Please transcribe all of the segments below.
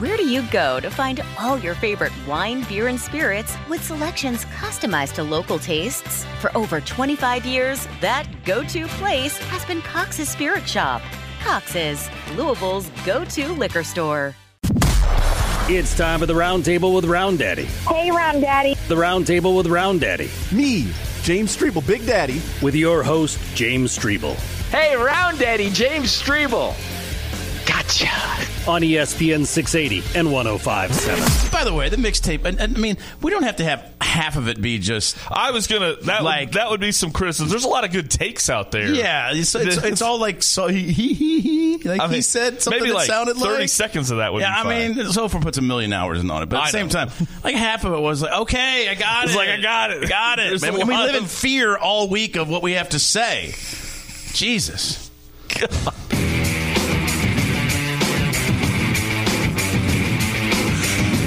Where do you go to find all your favorite wine, beer, and spirits with selections customized to local tastes? For over 25 years, that go to place has been Cox's Spirit Shop. Cox's, Louisville's go to liquor store. It's time for the roundtable with Round Daddy. Hey, Round Daddy. The roundtable with Round Daddy. Me, James Streble, Big Daddy. With your host, James Streble. Hey, Round Daddy, James Streble. Gotcha. On ESPN 680 and 1057. By the way, the mixtape, and, and, I mean, we don't have to have half of it be just. I was gonna that Like- would, that would be some criticism. There's a lot of good takes out there. Yeah, it's, it's, it's all like so he he he, he like I he said something maybe that like sounded 30 like seconds of that would yeah, be I fine. mean, Sofer puts a million hours in on it, but at I the same know. time, like half of it was like, okay, I got It's it. like, I got it. got it. Man, we, we live in fear all week of what we have to say. Jesus.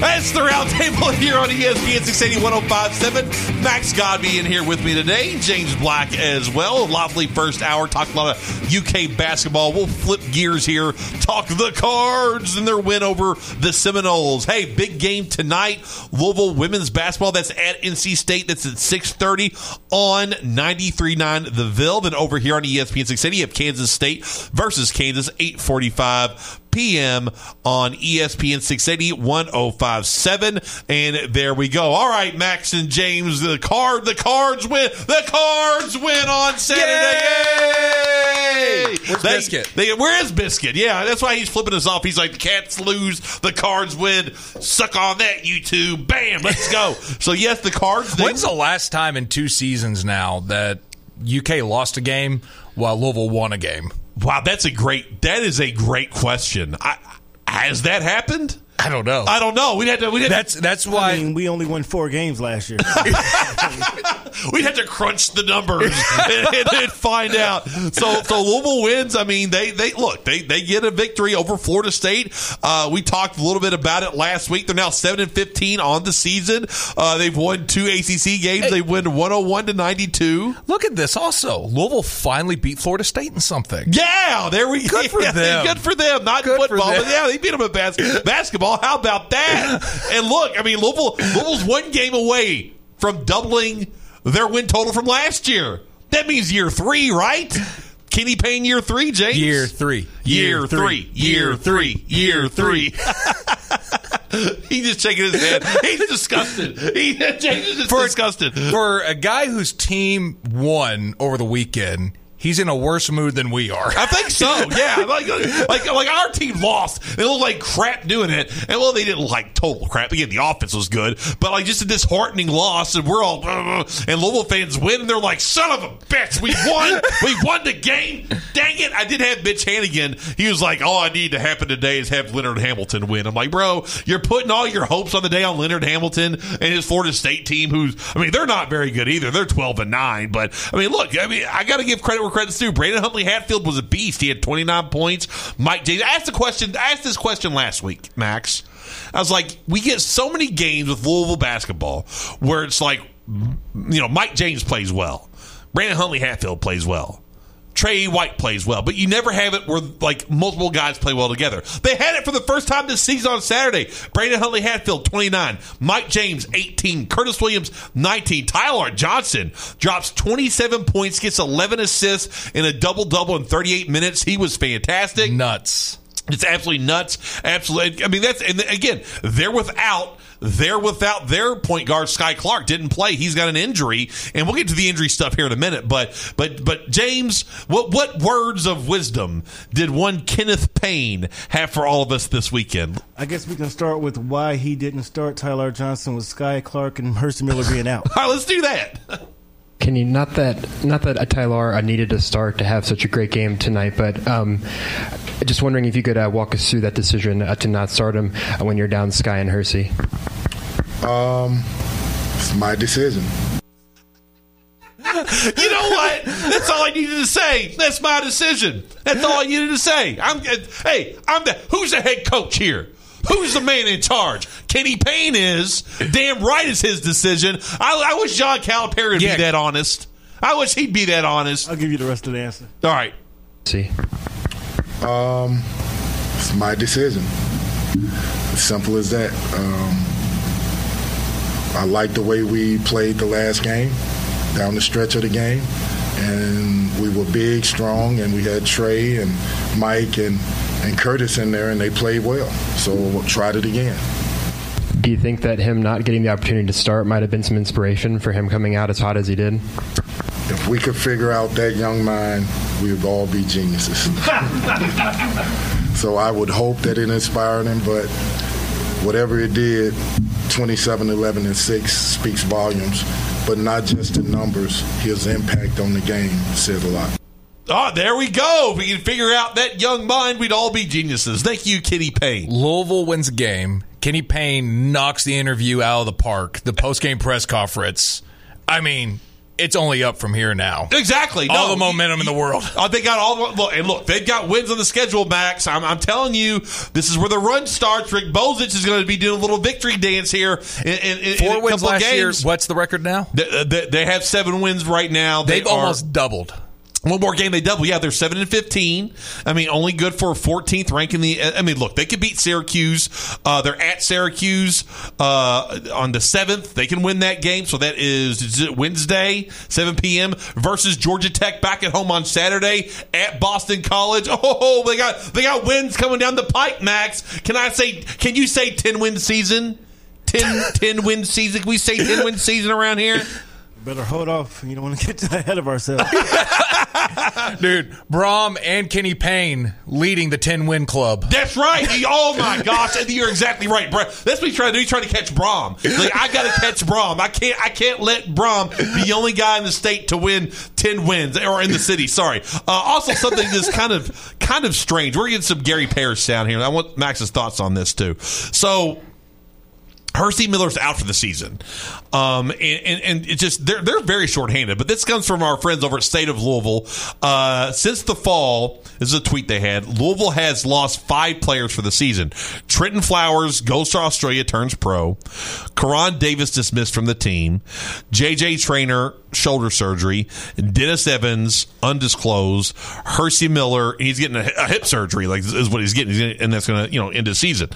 That's the roundtable here on ESPN 680 1057. Max Godby in here with me today. James Black as well. Lovely first hour. Talk a lot of UK basketball. We'll flip gears here. Talk the cards and their win over the Seminoles. Hey, big game tonight. Louisville women's basketball. That's at NC State. That's at 630 on 93.9 The Ville. Then over here on ESPN 680, you have Kansas State versus Kansas, 845 p.m. on ESPN 680 1057. And there we go. All right, Max and James, the card, the cards win. The cards win on Saturday. Yay! Where's They- Biscuit? They, where is Biscuit? Yeah, that's why he's flipping us off. He's like, the cats lose, the cards win. Suck on that, you two. Bam, let's go. so, yes, the cards. When's the last time in two seasons now that UK lost a game while Louisville won a game? Wow, that's a great, that is a great question. I, has that happened? I don't know. I don't know. We'd have to. We'd have That's that's why I mean, we only won four games last year. We'd have to crunch the numbers and, and, and find out. So, so Louisville wins. I mean, they they look they they get a victory over Florida State. Uh, we talked a little bit about it last week. They're now seven and fifteen on the season. Uh, they've won two ACC games. They win one hundred one to ninety two. look at this. Also, Louisville finally beat Florida State in something. Yeah, there we go. Good for yeah, them. Good for them. Not Good for football, them. but yeah, they beat them at bas- basketball. How about that? and look, I mean, Louisville, Louisville's one game away from doubling their win total from last year. That means year three, right? Kenny Payne year three, James. Year three. Year three. Year three. Year three. He's just shaking his head. He's disgusted. He, James is just disgusted. For a guy whose team won over the weekend, he's in a worse mood than we are. I think so. Yeah, like like like our team lost. They looked like crap doing it, and well, they didn't like total crap. Again, the offense was good, but like just a disheartening loss, and we're all and Louisville fans win, and they're like, "Son of a bitch, we won, we won the game." Dang it! I did have Mitch Hannigan. He was like, "All I need to happen today is have Leonard Hamilton win." I'm like, "Bro, you're putting all your hopes on the day on Leonard Hamilton and his Florida State team, who's I mean, they're not very good either. They're 12 and nine, but I mean, look, I mean, I got to give credit where credit's due. Brandon Huntley Hatfield was a beast. He had 29 points. Mike James. I asked the question. I asked this question last week, Max. I was like, we get so many games with Louisville basketball where it's like, you know, Mike James plays well, Brandon Huntley Hatfield plays well. Trey White plays well, but you never have it where like multiple guys play well together. They had it for the first time this season on Saturday. Brandon Huntley Hatfield, 29. Mike James, 18. Curtis Williams, 19. Ty-Laur Johnson drops 27 points, gets 11 assists in a double double in 38 minutes. He was fantastic. Nuts. It's absolutely nuts. Absolutely. I mean, that's, and again, they're without, they're without their point guard, Skyy Clark didn't play. He's got an injury and we'll get to the injury stuff here in a minute. But, but, but James, what, what words of wisdom did one Kenneth Payne have for all of us this weekend? I guess we can start with why he didn't start Ty-Laur Johnson with Skyy Clark and Hercy Miller being out. All right, let's do that. Can you not that not that Tyler I needed to start to have such a great game tonight, but um, just wondering if you could uh, walk us through that decision uh, to not start him uh, when you're down Sky and Hercy. Um, it's my decision. you know what? That's all I needed to say. That's my decision. That's all I needed to say. I'm hey, I'm the who's the head coach here? Who's the man in charge? Kenny Payne is. Damn right it's his decision. I, I wish John Calipari would Yeah. be that honest. I wish he'd be that honest. I'll give you the rest of the answer. All right. See, Um, it's my decision. As simple as that. Um, I like the way we played the last game, down the stretch of the game, and we were big, strong, and we had Trey and Mike and, and Curtis in there, and they played well. So we'll tried it again. do you think that him not getting the opportunity to start might have been some inspiration for him coming out as hot as he did? If we could figure out that young mind, we would all be geniuses. so I would hope that it inspired him, but whatever it did, 27, 11, and 6 speaks volumes. But not just the numbers, his impact on the game says a lot. Oh, there we go. If we can figure out that young mind, we'd all be geniuses. Thank you, Kenny Payne. Louisville wins a game. Kenny Payne knocks the interview out of the park. The post game press conference. I mean, it's only up from here now. Exactly. All No, the momentum in the world. Oh, they got all the look, and look, they've got wins on the schedule, Max. I'm, I'm telling you, this is where the run starts. Rick Bozich is going to be doing a little victory dance here in, in, in, Four in wins couple of last year. What's the record now? They, uh, they, they have seven wins right now. They They've are- almost doubled. One more game they double. Yeah, they're seven and fifteen. I mean, only good for 14th rank in the. I mean, look, they could beat Syracuse. Uh, they're at Syracuse uh, on the seventh. They can win that game. So that is, Wednesday, 7 p.m. versus Georgia Tech back at home on Saturday at Boston College. Oh, they got they got wins coming down the pipe. Max, can I say? Can you say 10 win season? 10, 10 win season. Can we say 10 win season around here? Better hold off. You don't want to get ahead of ourselves. Dude, Brohm and Kenny Payne leading the 10 win club. That's right. Oh my gosh, you're exactly right, bro. That's what he's trying to do. He's trying to catch Brohm. Like I got to catch Brohm. I can't. I can't let Brohm be the only guy in the state to win ten wins, or in the city. Sorry. Uh, also, something that's kind of kind of strange. We're getting some Gary Parrish sound here. I want Max's thoughts on this too. So. Hercy Miller's out for the season, um, and, and, and it just they're they're very shorthanded. But this comes from our friends over at State of Louisville. Uh, since the fall, this is a tweet they had. Louisville has lost five players for the season. Trentyn Flowers goes to Australia, turns pro. Koron Davis dismissed from the team. JJ Traynor shoulder surgery. Dennis Evans undisclosed. Hercy Miller he's getting a, a hip surgery, like is what he's getting, and that's going to you know end the season.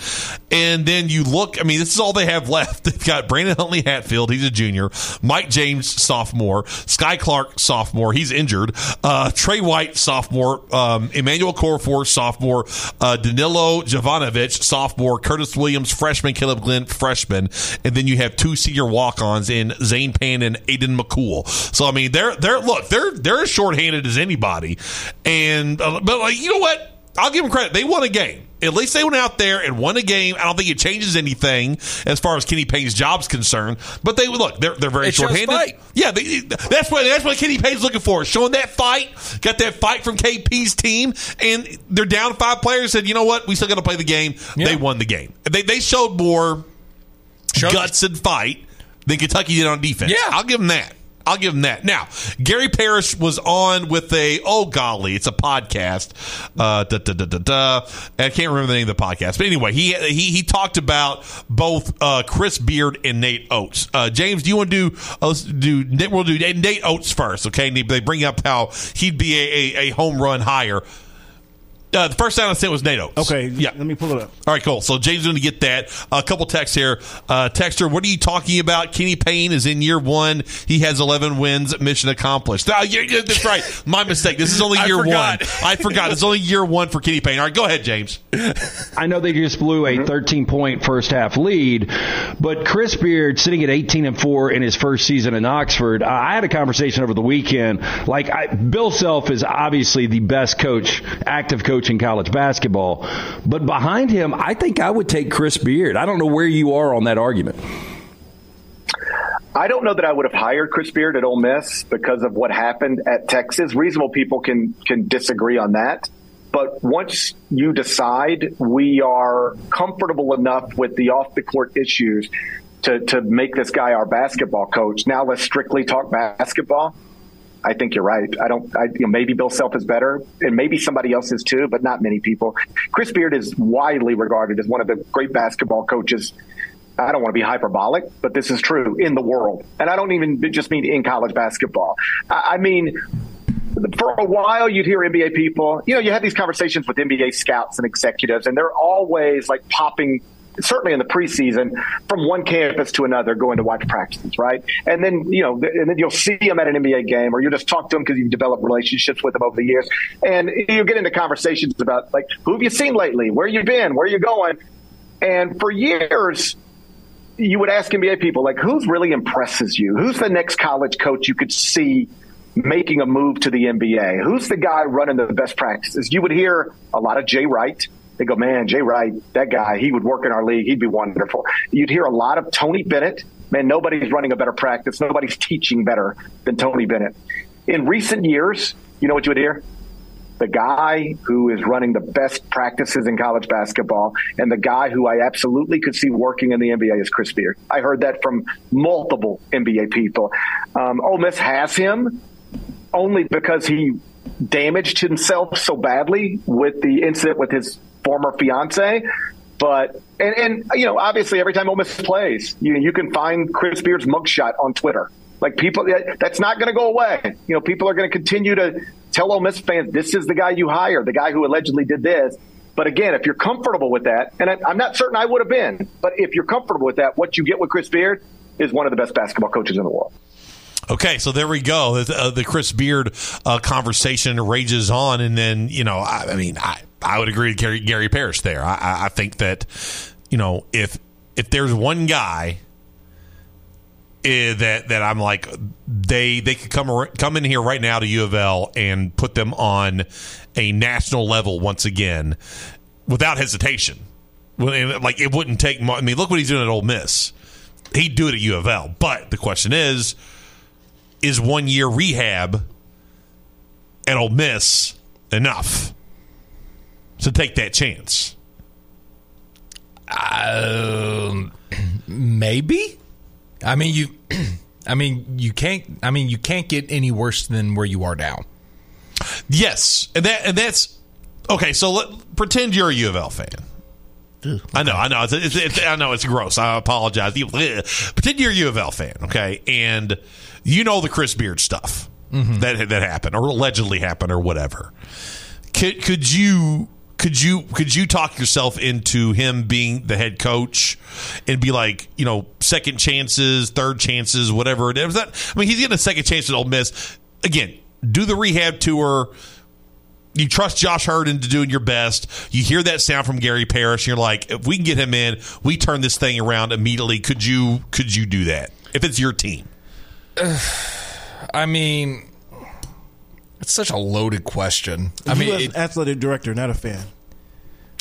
And then you look. I mean, this is all they have left. They've got Brandon Huntley Hatfield, he's a junior. Mike James, sophomore. Skyy Clark, sophomore, he's injured. Uh, Trey White, sophomore. Um, Emmanuel Okorafor, sophomore. Uh, Danilo Jovanovic, sophomore. Curtis Williams, freshman. Kaleb Glenn, freshman. And then you have two senior walk-ons in Zan Payne and Aiden McCool. So I mean, they're they're look they're they're as shorthanded as anybody. And uh, but like you know what? I'll give them credit. They won a game. At least they went out there and won a game. I don't think it changes anything as far as Kenny Payne's job's concerned. But they look, they're they're very It shorthanded. fight. Yeah, they, that's what that's what Kenny Payne's looking for. Showing that fight, got that fight from KP's team, and they're down five players. Said, you know what, we still got to play the game. They won the game. They they showed more guts and fight than Kentucky did on defense. Yeah. I'll give them that. I'll give them that. Now, Gary Parrish was on with a oh golly, it's a podcast. Uh, da, da, da, da, da. I can't remember the name of the podcast, but anyway, he he he talked about both uh, Chris Beard and Nate Oates. Uh, James, do you want to do uh, do we'll do Nate Oates first, okay? They bring up how he'd be a, a, a home run higher. Uh, the first sound I said was Nate Oates. Okay, yeah. let me pull it up. All right, cool. So James is going to get that. A couple texts here. Uh, Texter, what are you talking about? Kenny Payne is in year one. He has 11 wins. Mission accomplished. Ah, yeah, yeah, that's right. My mistake. This is only year forgot. one. I forgot. It's only year one for Kenny Payne. All right, go ahead, James. I know they just blew a 13 point first half lead, but Chris Beard sitting at 18 and 4 in his first season in Oxford. uh, I had a conversation over the weekend. Like, I, Bill Self is obviously the best coach, active coach in college basketball, but behind him, I think I would take Chris Beard. I don't know where you are on that argument. I don't know that I would have hired Chris Beard at Ole Miss because of what happened at Texas. Reasonable people can can disagree on that. But once you decide we are comfortable enough with the off the court issues to, to make this guy our basketball coach, now let's strictly talk basketball. I think you're right. I don't. I, you know, maybe Bill Self is better, and maybe somebody else is too, but not many people. Chris Beard is widely regarded as one of the great basketball coaches. I don't want to be hyperbolic, but this is true in the world, and I don't even just mean in college basketball. I, I mean, for a while you'd hear NBA people, you know, you had these conversations with NBA scouts and executives, and they're always like popping certainly in the preseason from one campus to another going to watch practices, right? And then, you know, and then you'll see them at an NBA game or you just talk to them because you've developed relationships with them over the years. And you get into conversations about like, who have you seen lately? Where you been? Where you going? And for years, you would ask NBA people like, who's really impresses you? Who's the next college coach you could see making a move to the NBA? Who's the guy running the best practices? You would hear a lot of Jay Wright. They go, man, Jay Wright, that guy, he would work in our league. He'd be wonderful. You'd hear a lot of Tony Bennett. Man, nobody's running a better practice. Nobody's teaching better than Tony Bennett. In recent years, you know what you would hear? The guy who is running the best practices in college basketball and the guy who I absolutely could see working in the NBA is Chris Beard. I heard that from multiple NBA people. Um, Ole Miss has him only because he damaged himself so badly with the incident with his former fiance. But and, and you know, obviously, every time Ole Miss plays, you you can find Chris Beard's mugshot on Twitter. Like people, that's not going to go away. You know, people are going to continue to tell Ole Miss fans, "This is the guy you hire, the guy who allegedly did this." But again, if you're comfortable with that, and I, I'm not certain I would have been, but if you're comfortable with that, what you get with Chris Beard is one of the best basketball coaches in the world. Okay, so there we go. The, uh, the Chris Beard uh, conversation rages on, and then you know, I, I mean, I, I would agree with Gary, Gary Parrish there. I, I think that you know, if if there's one guy eh, that that I'm like, they they could come come in here right now to U of L and put them on a national level once again without hesitation. Like it wouldn't take. I mean, look what he's doing at Ole Miss. He'd do it at U of L, but the question is is one year rehab at Ole Miss enough to take that chance? Um, maybe. I mean, you. I mean, you can't. I mean, you can't get any worse than where you are now. Yes, and that and that's okay. So let, pretend you're a U of L fan. I know, I know, it's, it's, it's, I know it's gross. I apologize. Pretend you're a U of L fan, okay, and you know the Chris Beard stuff that that happened or allegedly happened or whatever. Could could you could you could you talk yourself into him being the head coach and be like you know second chances, third chances, whatever it is? That I mean, he's getting a second chance at Ole Miss again. Do the rehab tour you trust Josh Heird into doing your best. You hear that sound from Gary Parrish, and you're like, if we can get him in, we turn this thing around immediately. Could you could you do that if it's your team? I mean, it's such a loaded question. I You mean, as it- athletic director, not a fan.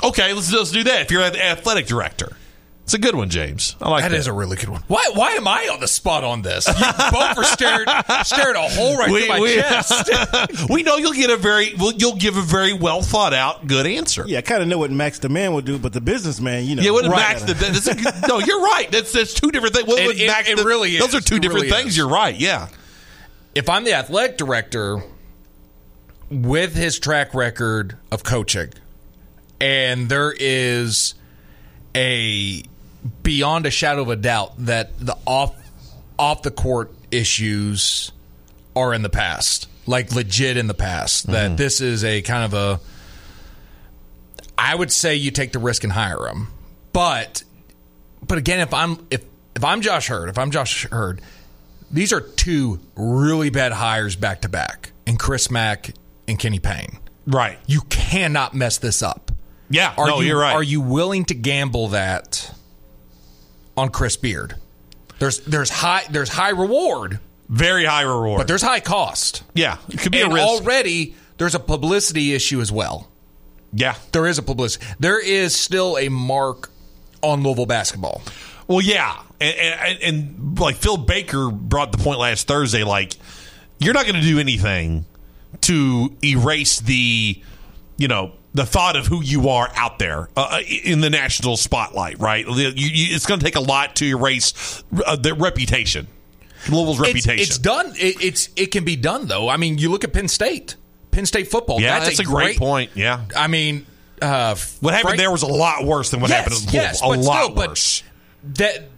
Okay, let's let's do that. If you're an athletic director, it's a good one, James. I like that that. is a really good one. Why? Why am I on the spot on this? You both are stared stared a hole right through my we, chest. we know you'll get a very well, you'll give a very well thought out good answer. Yeah, I kind of know what Max the man would do, but the businessman, you know. Yeah, what right. Max? The, that's a, no, you're right. That's that's two different things. What It- would it- Max it the- really Those is. are two It different really things. is. You're right. Yeah. if I'm the athletic director with his track record of coaching, and there is a beyond a shadow of a doubt that the off off the court issues are in the past, like legit in the past. That mm-hmm. this is a kind of a I would say you take the risk and hire him. But but again, if I'm if if I'm Josh Heird, if I'm Josh Heird, these are two really bad hires back to back, and Chris Mack and Kenny Payne. Right. You cannot mess this up. Yeah. Are no, you, you're right. Are you willing to gamble that on Chris Beard? There's there's high there's high reward, very high reward, but there's high cost. Yeah, it could be and a risk. already there's a publicity issue as well. Yeah, there is a publicity. There is still a mark on Louisville basketball. Well, yeah, and, and, and like Phil Baker brought the point last Thursday. Like you're not going to do anything to erase the, you know, the thought of who you are out there uh, in the national spotlight, right? You, you, it's going to take a lot to erase uh, their reputation, Louisville's reputation. it's done. It, it's it can be done though. I mean, you look at Penn State, Penn State football. yeah, that's, that's, a great, point. Yeah, I mean, uh, what happened Frank- there was a lot worse than what yes, happened in Louisville. yes, a but lot still, worse. That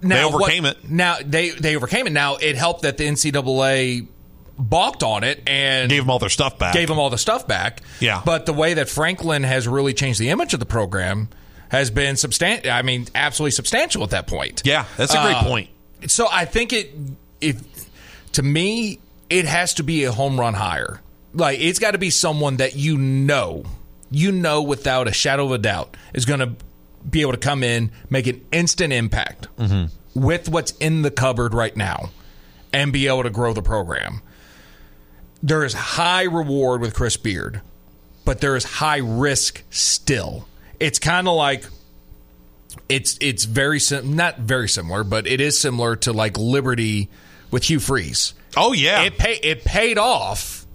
now what- overcame it. Now they they overcame it. Now it helped that the NCAA balked on it and Gave them all their stuff back. gave them all the stuff back. Yeah. But the way that Franklin has really changed the image of the program has been substantial. I mean, absolutely substantial at that point. Yeah, that's a great Uh, point. So I think it, if to me, it has to be a home run hire. Like it's got to be someone that you know, you know, without a shadow of a doubt, is going to be able to come in, make an instant impact with what's in the cupboard right now, and be able to grow the program. There is high reward with Chris Beard, but there is high risk still. It's kind of like it's it's very sim- not very similar, but it is similar to like Liberty with Hugh Freeze. Oh yeah, it pay it paid off,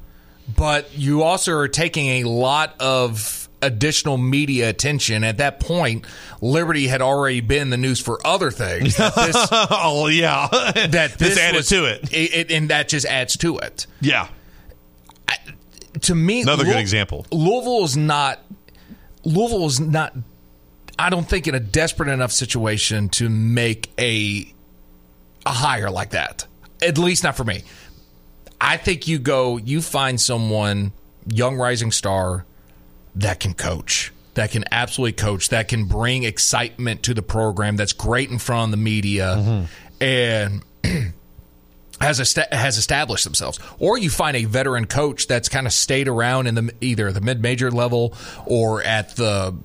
but you also are taking a lot of additional media attention. At that point, Liberty had already been the news for other things. That this, oh yeah, that this, This added was- to it. it, and that just adds to it. Yeah, To me, Another good example. Louisville is not. Louisville is not. I don't think in a desperate enough situation to make a a hire like that. At least not for me. I think you go. You find someone young rising star that can coach. That can absolutely coach. That can bring excitement to the program. That's great in front of the media, mm-hmm. and has est- has established themselves, or you find a veteran coach that's kind of stayed around in the either the mid major level or at the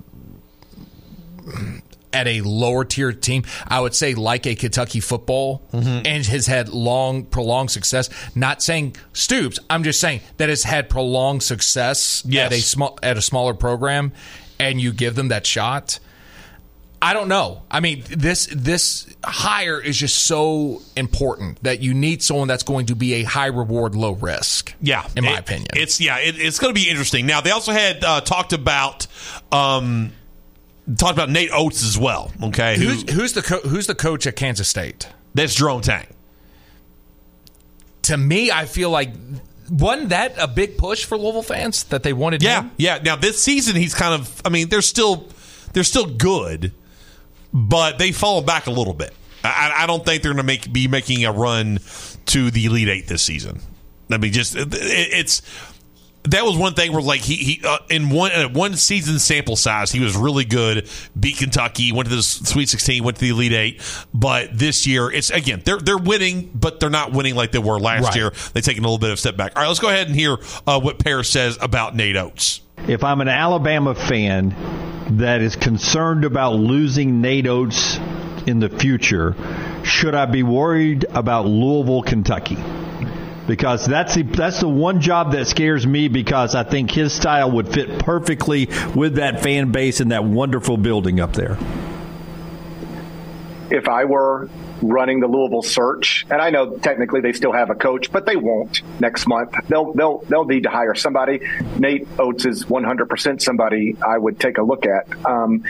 at a lower tier team. I would say like a Kentucky football, mm-hmm. and has had long prolonged success. Not saying Stoops, I'm just saying that has had prolonged success Yes. at a small at a smaller program, and you give them that shot. I don't know. I mean, this this hire is just so important that you need someone that's going to be a high reward, low risk. Yeah, in my It- opinion. it's yeah, it, it's going to be interesting. Now they also had uh, talked about um, talked about Nate Oates as well. Okay, who- Who's who's the co- who's the coach at Kansas State? that's Jerome Tang. To me, I feel like wasn't that a big push for Louisville fans that they wanted Yeah, him? yeah. Now this season he's kind of. I mean, they're still they're still good, but they fallen back a little bit. I, I don't think they're going to make be making a run to the Elite Eight this season. I mean, just it, it's that was one thing where like he he uh, in one uh, one season sample size he was really good. Beat Kentucky, went to the Sweet Sixteen, went to the Elite Eight. But this year it's again they're they're winning, but they're not winning like they were last Right. year. They're taking a little bit of a step back. All right, let's go ahead and hear uh, what Parrish says about Nate Oates. If I'm an Alabama fan that is concerned about losing Nate Oates in the future, should I be worried about Louisville, Kentucky? Because that's the that's the one job that scares me because I think his style would fit perfectly with that fan base and that wonderful building up there. if I were running the Louisville search, and I know technically they still have a coach, but they won't next month. They'll they'll they'll need to hire somebody. Nate Oates is 100% somebody I would take a look at. Um,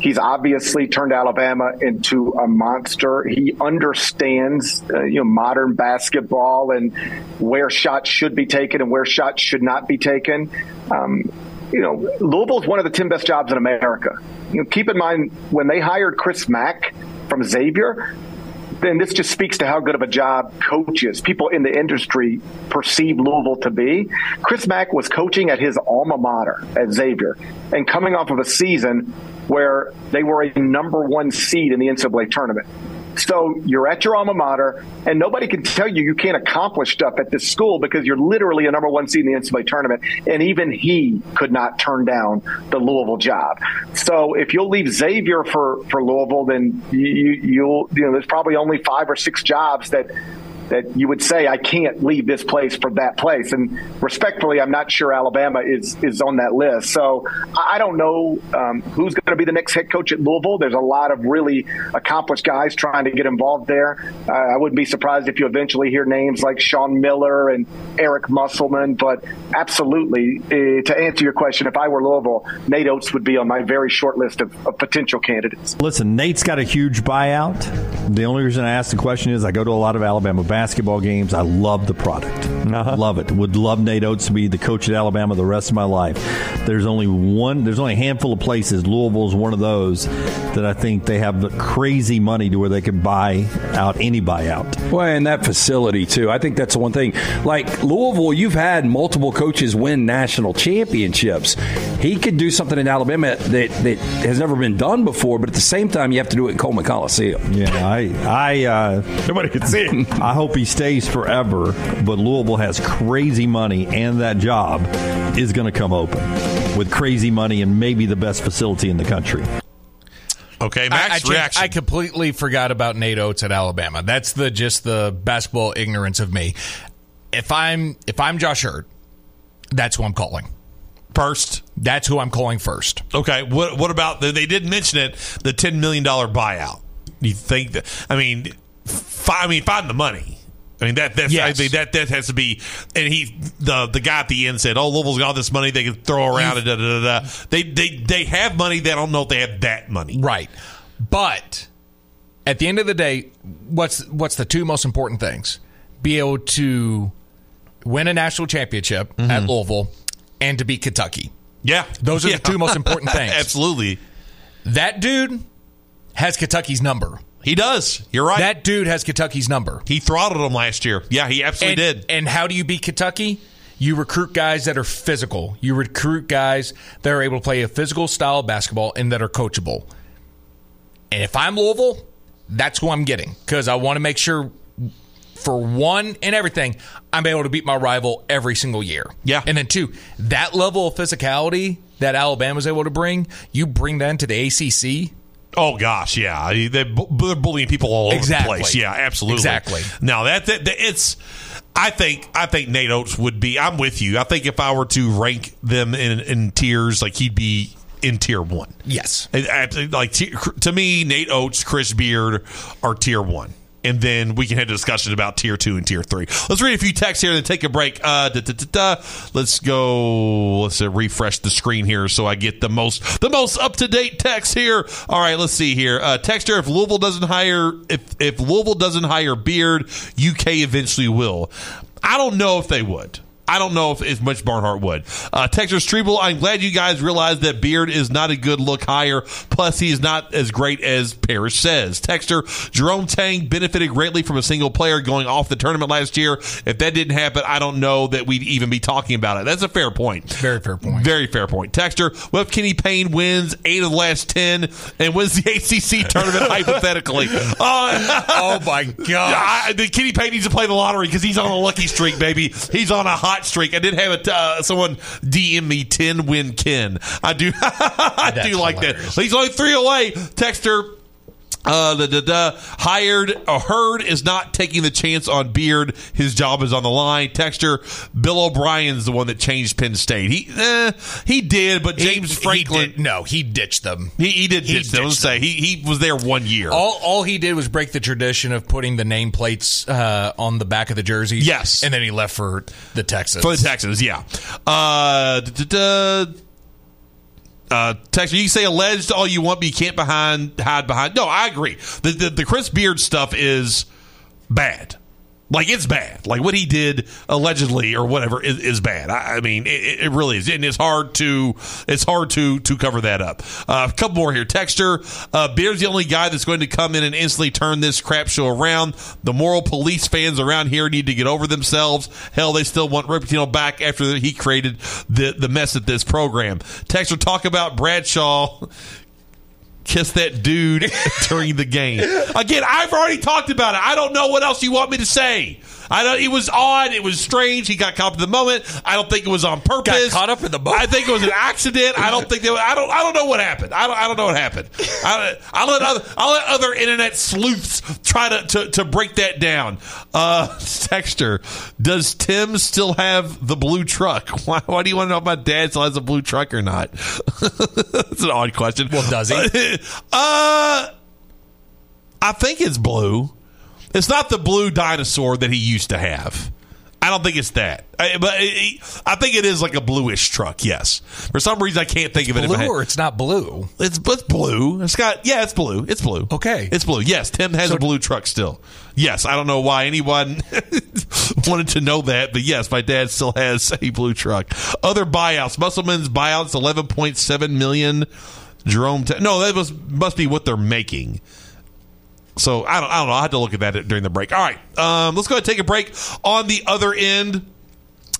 he's obviously turned Alabama into a monster. He understands uh, you know modern basketball and where shots should be taken and where shots should not be taken. Um, you know, Louisville is one of the 10 best jobs in America. You know, keep in mind when they hired Chris Mack from Xavier, then this just speaks to how good of a job coaches, people in the industry perceive Louisville to be. Chris Mack was coaching at his alma mater at Xavier and coming off of a season where they were a number one seed in the NCAA tournament. So you're at your alma mater, and nobody can tell you you can't accomplish stuff at this school because you're literally a number one seed in the NCAA tournament. And even he could not turn down the Louisville job. So if you'll leave Xavier for, for Louisville, then you, you, you'll, you know, there's probably only five or six jobs that that you would say, I can't leave this place for that place. And respectfully, I'm not sure Alabama is, is on that list. So I don't know um, who's going to be the next head coach at Louisville. There's a lot of really accomplished guys trying to get involved there. Uh, I wouldn't be surprised if you eventually hear names like Sean Miller and Eric Musselman. But absolutely, uh, to answer your question, if I were Louisville, Nate Oates would be on my very short list of, of potential candidates. Listen, Nate's got a huge buyout. The only reason I ask the question is I go to a lot of Alabama basketball games. I love the product. Love it. Would love Nate Oates to be the coach at Alabama the rest of my life. There's only one. There's only a handful of places. Louisville is one of those that I think they have the crazy money to where they can buy out any buyout. Well, and that facility too. I think that's the one thing. Like Louisville, you've had multiple coaches win national championships. He could do something in Alabama that, that has never been done before, but at the same time, you have to do it in Coleman Coliseum. Yeah, I, I, uh, nobody can see it. I hope he stays forever. But Louisville has crazy money, and that job is going to come open with crazy money and maybe the best facility in the country. Okay, I, Max I, changed- reaction. I completely forgot about Nate Oates at Alabama. That's the just the basketball ignorance of me. If I'm if I'm Josh Heird, that's who I'm calling first. That's who I'm calling first. Okay, what what about the, they did mention it the ten million dollar buyout? You think that? I mean, fi- I mean, find the money. I mean that that's I mean, that that has to be. And he the the guy at the end said, "Oh, Louisville's got all this money they can throw around." And da, da, da, da. They they they have money. They don't know if they have that money. Right. But at the end of the day, what's what's the two most important things? Be able to win a national championship mm-hmm. at Louisville and to beat Kentucky. Yeah. Those are Yeah. the two most important things. Absolutely. That dude has Kentucky's number. He does. You're right. That dude has Kentucky's number. He throttled them last year. Yeah, he absolutely and, did. And how do you beat Kentucky? You recruit guys that are physical. You recruit guys that are able to play a physical style of basketball and that are coachable. And if I'm Louisville, that's who I'm getting because I want to make sure, for one and everything, I'm able to beat my rival every single year. Yeah. And then two, that level of physicality that Alabama's able to bring, you bring that into the ACC. Oh gosh, yeah, they're, bu- they're bullying people all over Exactly. the place. Yeah, absolutely, Exactly. Now that, that, that- it's, I think I think Nate Oates would be. I'm with you. I think if I were to rank them in, in tiers, like he'd be in tier one. Yes. Like to me, Nate Oates, Chris Beard are tier one. And then we can have a discussion about tier two and tier three. Let's read a few texts here and then take a break. Uh, da, da, da. Let's go. Let's uh, refresh the screen here so I get the most the most up to date text here. All right, let's see here. Uh, texter, if Louisville doesn't hire if if Louisville doesn't hire Beard, UK eventually will. I don't know if they would. I don't know if as much Barnhart would. Uh, Texas Treble, I'm glad you guys realize that Beard is not a good look hire. Plus, he's not as great as Parrish says. Texter, Jerome Tang benefited greatly from a single player going off the tournament last year. If that didn't happen, I don't know that we'd even be talking about it. That's a fair point. Very fair point. Very fair point. Texter, what if Kenny Payne wins eight of the last 10 and wins the ACC tournament hypothetically? Uh, oh, my God. The Kenny Payne needs to play the lottery because he's on a lucky streak, baby. He's on a hot streak. I did have a, uh, someone DM me 10 win Ken. I do, I That's do like hilarious. that. He's only three away. Texter, uh, the, hired a herd is not taking the chance on Beard. His job is on the line. Texture Bill O'Brien's the one that changed Penn State. He eh, he did, but James He- he Franklin. did- no, he ditched them. He, he did He ditch them. ditched Say he he was there one year. All, all he did was break the tradition of putting the nameplates uh, on the back of the jerseys. Yes. and then he left for the Texans. For the Texans, yeah. Uh, da, da, da. Uh, Texas, you can say alleged all you want, but you can't behind hide behind. No, I agree. The, the the Chris Beard stuff is bad. Like it's bad. Like what he did allegedly or whatever is, is bad. I, I mean, it, it really is, and it's hard to it's hard to to cover that up. Uh, a couple more here. Texture uh, Beard's the only guy that's going to come in and instantly turn this crap show around. The moral police fans around here need to get over themselves. Hell, they still want Ripatino back after he created the the mess at this program. Texture talk about Bradshaw kiss that dude during the game. Again, I've already talked about it. I don't know what else you want me to say. I know it was odd. It was strange. He got caught up in the moment. I don't think it was on purpose. caught up in the moment. I think it was an accident. I don't think that. I don't. I don't know what happened. I don't. I don't know what happened. I, I'll let other. I'll let other internet sleuths try to to, to break that down. Uh, Texter, does Tim still have the blue truck? Why, why do you want to know if my dad still has a blue truck or not? That's an odd question. Well, does he? uh, I think it's blue. It's not the blue dinosaur that he used to have. I don't think it's that. I, but it, I think it is like a bluish truck. Yes. For some reason, I can't think of it. Blue or it's not blue? It's it's blue. It's got yeah, it's blue. It's blue. Okay, it's blue. Yes, Tim has a blue truck still. Yes, I don't know why anyone wanted to know that, but yes, my dad still has a blue truck. Other buyouts, Musselman's buyouts, eleven point seven million. Jerome, Te- no, that was must be what they're making. So I don't, I don't know. I had to look at that during the break. All right, um, let's go ahead and take a break. On the other end.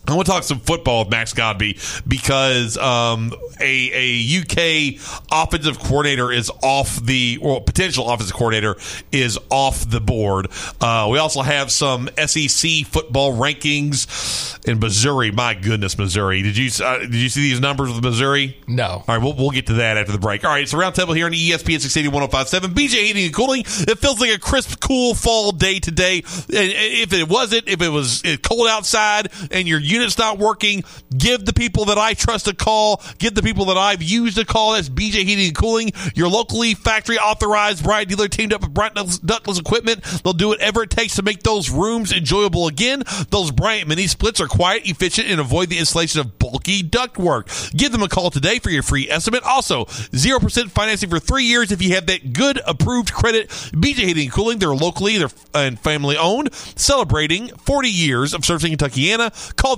I want to talk some football with Max Godby because um, a, a UK offensive coordinator is off the, or potential offensive coordinator is off the board. Uh, we also have some SEC football rankings in Missouri. My goodness, Missouri! Did you uh, did you see these numbers with Missouri? No. All right, we'll, we'll get to that after the break. All right, it's a round table here on ESPN 680 1057. BJ Heating and Cooling. It feels like a crisp, cool fall day today. If it wasn't, if it was cold outside and your unit's not working, give the people that I trust a call. Give the people that I've used a call. That's BJ Heating and Cooling, your locally factory authorized Bryant dealer teamed up with Bryant Ductless- Equipment. They'll do whatever it takes to make those rooms enjoyable again. Those Bryant mini splits are quiet, efficient, and avoid the installation of bulky ductwork. Give them a call today for your free estimate. Also, 0% financing for three years if you have that good approved credit. BJ Heating and Cooling, they're locally they're and family owned, celebrating 40 years of servicing Kentuckiana. Call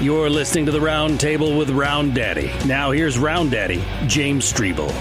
You're listening to the Round Table with Round Daddy. Now here's Round Daddy, James Streble.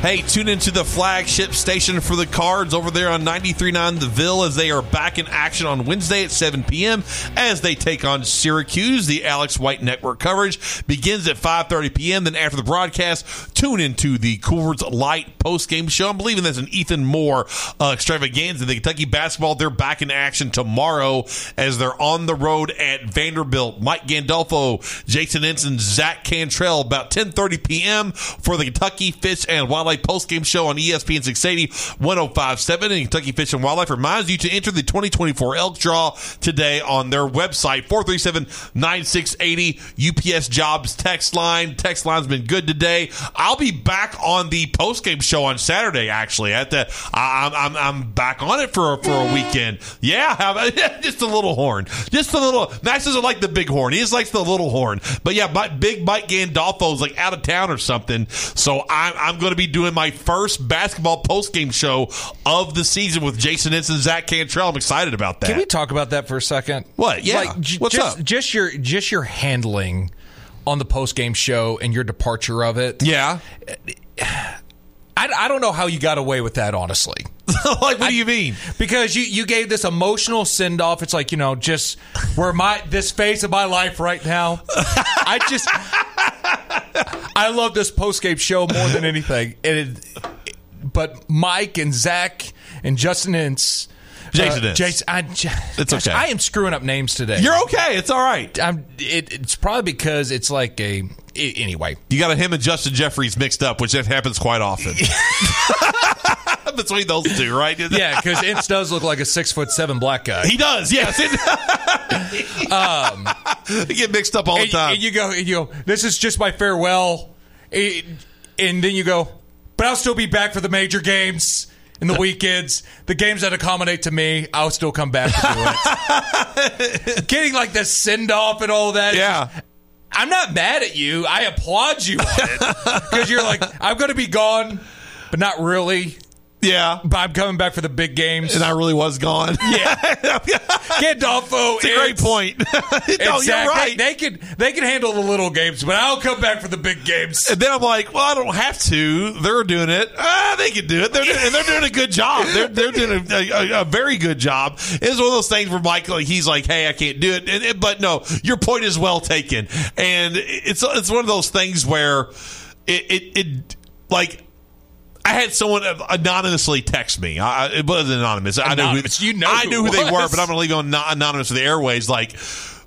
Hey, tune into the flagship station for the Cards over there on 93.9 The Ville as they are back in action on Wednesday at 7 p.m. as they take on Syracuse. The Alex White Network coverage begins at 5.30 p.m. Then after the broadcast, tune into the Coors Light post-game show. I'm believing that's an Ethan Moore uh, extravaganza. The Kentucky basketball, they're back in action tomorrow as they're on the road at Vanderbilt. Mike Gandolfo, Jason Ensign, Zach Cantrell about 10.30 p.m. for the Kentucky Fish and Wildlife post-game show on ESPN 680 1057. And Kentucky Fish and Wildlife reminds you to enter the 2024 elk draw today on their website, 437-9680 UPS Jobs text line. Text line's been good today. I'll be back on the post-game show on Saturday, actually. At the, I, I'm, I'm, I'm back on it for, for a weekend. Yeah, have- just a little horn. Just a little. Max doesn't like the big horn. He just likes the little horn. But yeah, my, big Mike Gandolfo's like out of town or something. So I'm, I'm going to be doing my first basketball post-game show of the season with Jason Ensign and Zach Cantrell. I'm excited about that. Can we talk about that for a second? What? Yeah. Like, j- What's just, up? Just your just your handling on the post game show and your departure of it. Yeah. I, I don't know how you got away with that, honestly. like, what do you mean? Because you, you gave this emotional send off. It's like you know, just where my this phase of my life right now. I just I love this post game show more than anything. And it, but Mike and Zach and Justin Ince. Jason uh, Jason, I, It's gosh, okay. I am screwing up names today. You're okay. It's all right. I'm. It, it's probably because it's like a. anyway, You got him and Justin Jeffries mixed up, which that happens quite often. between those two, right? yeah, because Ince does look like a six foot seven black guy. He does, yes. um, they get mixed up all the time. And you go, and you go, this is just my farewell. And, and then you go, but I'll still be back for the major games and the weekends. The games that accommodate to me, I'll still come back to do it. Getting like the send off and all that. Yeah. I'm not mad at you. I applaud you on it. Because you're like, I'm going to be gone, but not really. Yeah. But I'm coming back for the big games. And I really was gone. Yeah. Gandolfo. It's a great point. no, exactly. you're right. They can they can handle the little games, but I'll come back for the big games. And then I'm like, well, I don't have to. They're doing it. Ah, they can do it. They're doing, and they're doing a good job. They're they're doing a, a, a very good job. It's one of those things where Michael like, he's like, hey, I can't do it. And, and- but no, your point is well taken. And it's it's one of those things where it it, it like. I had someone anonymously text me. I, it wasn't anonymous. I know who You know I knew who it they were, but I'm going to leave it on anonymous for the airways. Like,